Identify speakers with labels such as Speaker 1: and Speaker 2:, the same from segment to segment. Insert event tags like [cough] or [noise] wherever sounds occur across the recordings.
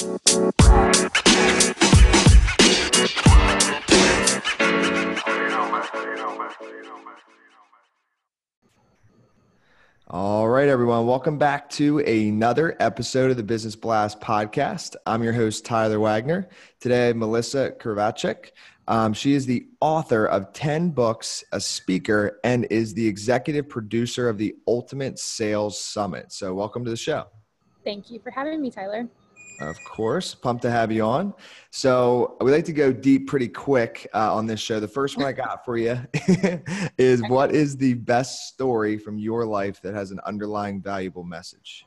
Speaker 1: All right, everyone. Welcome back to another episode of the Business Blast podcast. I'm your host, Tyler Wagner. Today, Melissa Kravacek. Um, she is the author of 10 books, a speaker, and is the executive producer of the Ultimate Sales Summit. So, welcome to the show.
Speaker 2: Thank you for having me, Tyler.
Speaker 1: Of course, pumped to have you on. So we like to go deep pretty quick uh, on this show. The first one I got for you [laughs] is what is the best story from your life that has an underlying valuable message?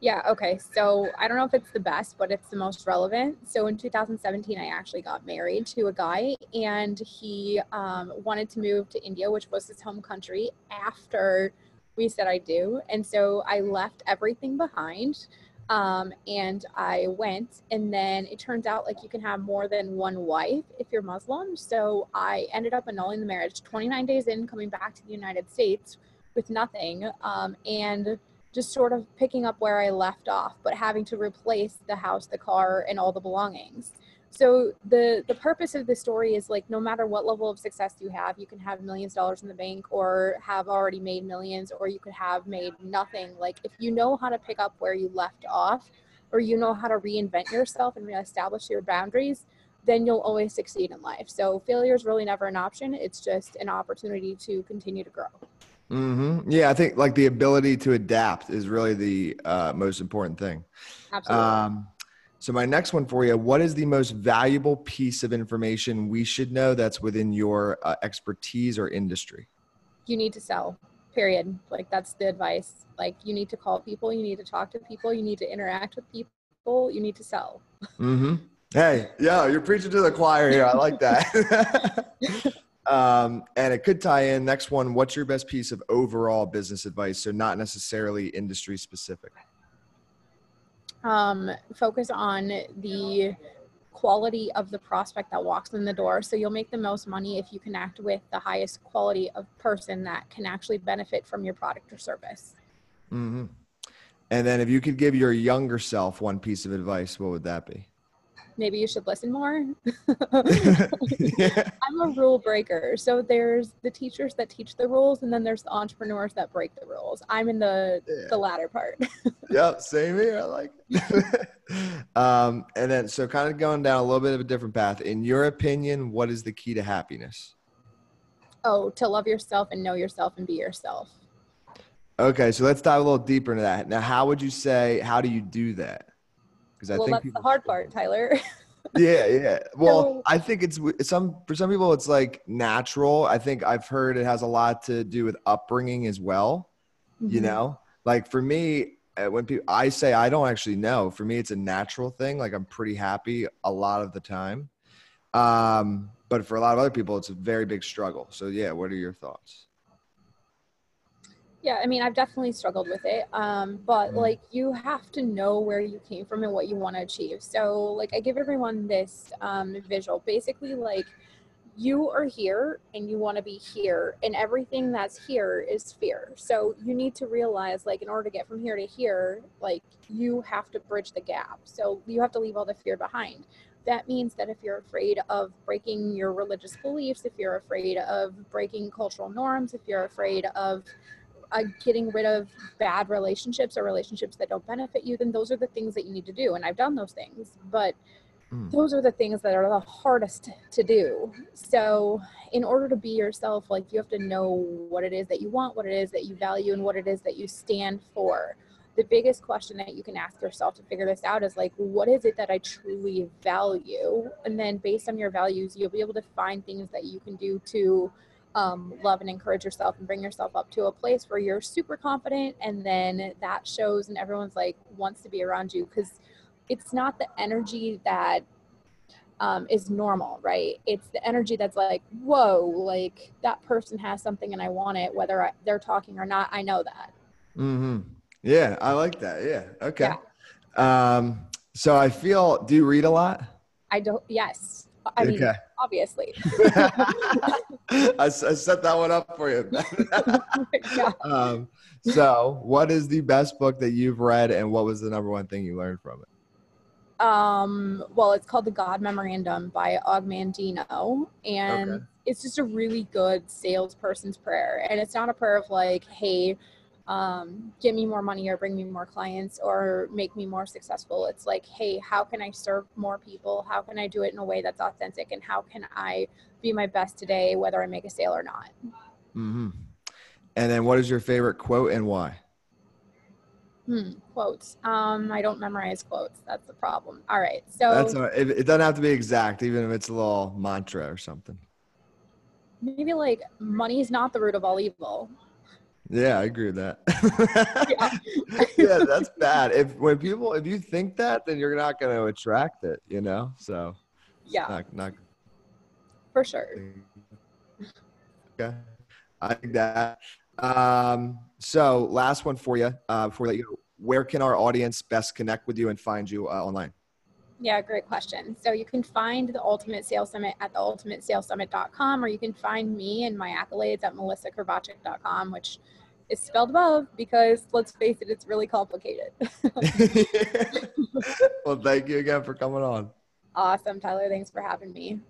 Speaker 2: Yeah, okay. So I don't know if it's the best, but it's the most relevant. So in 2017, I actually got married to a guy, and he um, wanted to move to India, which was his home country, after we said I do. And so I left everything behind. Um, and I went, and then it turns out like you can have more than one wife if you're Muslim. So I ended up annulling the marriage 29 days in, coming back to the United States with nothing, um, and just sort of picking up where I left off, but having to replace the house, the car, and all the belongings so the the purpose of the story is like no matter what level of success you have you can have millions of dollars in the bank or have already made millions or you could have made nothing. Like if you know how to pick up where you left off or you know how to reinvent yourself and reestablish your boundaries then you'll always succeed in life. So failure is really never an option. It's just an opportunity to continue to grow.
Speaker 1: Mm-hmm. yeah i think like the ability to adapt is really the uh, most important thing.
Speaker 2: Absolutely. Um,
Speaker 1: so, my next one for you what is the most valuable piece of information we should know that's within your uh, expertise or industry?
Speaker 2: You need to sell, period. Like, that's the advice. Like, you need to call people, you need to talk to people, you need to interact with people, you need to sell.
Speaker 1: Mm-hmm. Hey, yeah, you're preaching to the choir here. I like that. [laughs] um, and it could tie in. Next one, what's your best piece of overall business advice? So, not necessarily industry specific
Speaker 2: um, focus on the quality of the prospect that walks in the door. So you'll make the most money if you connect with the highest quality of person that can actually benefit from your product or service.
Speaker 1: Mm-hmm. And then if you could give your younger self one piece of advice, what would that be?
Speaker 2: Maybe you should listen more. yeah. [laughs] I'm a rule breaker. So there's the teachers that teach the rules and then there's the entrepreneurs that break the rules. I'm in the yeah. the latter part. [laughs]
Speaker 1: yep, same here. I like it. [laughs] um, and then so kind of going down a little bit of a different path. In your opinion, what is the key to happiness?
Speaker 2: Oh, to love yourself and know yourself and be yourself.
Speaker 1: Okay, so let's dive a little deeper into that. Now, how would you say, how do you do that?
Speaker 2: Because I well, think that's the hard part, Tyler. [laughs]
Speaker 1: yeah, yeah. Well, so, I think it's some for some people it's like natural. I think I've heard it has a lot to do with upbringing as well. Mm-hmm. You know, like for me, uh, when people I say I don't actually know. For me, it's a natural thing. Like I'm pretty happy a lot of the time. Um, but for a lot of other people, it's a very big struggle. So yeah, what are your thoughts?
Speaker 2: Yeah, I mean, I've definitely struggled with it. Um, but mm-hmm. like, you have to know where you came from and what you want to achieve. So, like, I give everyone this um, visual. Basically, like, you are here and you want to be here, and everything that's here is fear. So, you need to realize, like, in order to get from here to here, like, you have to bridge the gap. So, you have to leave all the fear behind that means that if you're afraid of breaking your religious beliefs, if you're afraid of breaking cultural norms, if you're afraid of uh, getting rid of bad relationships or relationships that don't benefit you, then those are the things that you need to do. And I've done those things, but mm. those are the things that are the hardest to do. So, in order to be yourself, like you have to know what it is that you want, what it is that you value, and what it is that you stand for. The biggest question that you can ask yourself to figure this out is like, what is it that I truly value? And then, based on your values, you'll be able to find things that you can do to um, love and encourage yourself and bring yourself up to a place where you're super confident and then that shows and everyone's like wants to be around you because it's not the energy that um, is normal right? It's the energy that's like whoa like that person has something and i want it whether I, they're talking or not i know that.
Speaker 1: Mm-hmm. yeah i like that yeah okay. Yeah. um so i feel do you read a lot?
Speaker 2: I don't yes I mean, okay. obviously. [laughs] [laughs]
Speaker 1: I, I, set that one up for you. [laughs] um, so, what is the best book that you've read, and what was the number one thing you learned from it?
Speaker 2: um, well, it's called the God Memorandum by Og Mandino, and okay. it's just a really good salesperson's prayer. And it's not a prayer of like, "Hey, um, get me more money or bring me more clients or make me more successful." It's like, "Hey, how can I serve more people? How can I do it in a way that's authentic? And how can I be my best today, whether I make a sale or not?"
Speaker 1: Mm-hmm. And then, what is your favorite quote and why?
Speaker 2: Hmm, quotes. Um, I don't memorize quotes. That's the problem. All right. So
Speaker 1: that's all right. It, it doesn't have to be exact, even if it's a little mantra or something.
Speaker 2: Maybe like money is not the root of all evil.
Speaker 1: Yeah, I agree with that. yeah. [laughs] yeah, that's bad. If when people if you think that, then you're not going to attract it, you know? So
Speaker 2: Yeah.
Speaker 1: Not, not
Speaker 2: For sure. [laughs]
Speaker 1: Okay. I think that um, so last one for you uh, before that, you go. Where can our audience best connect with you and find you uh, online?
Speaker 2: Yeah, great question. So you can find the Ultimate Sales Summit at theultimatesalessummit.com, or you can find me and my accolades at melissakravacik.com, which is spelled above because let's face it, it's really complicated. [laughs]
Speaker 1: well, thank you again for coming on.
Speaker 2: Awesome, Tyler. Thanks for having me.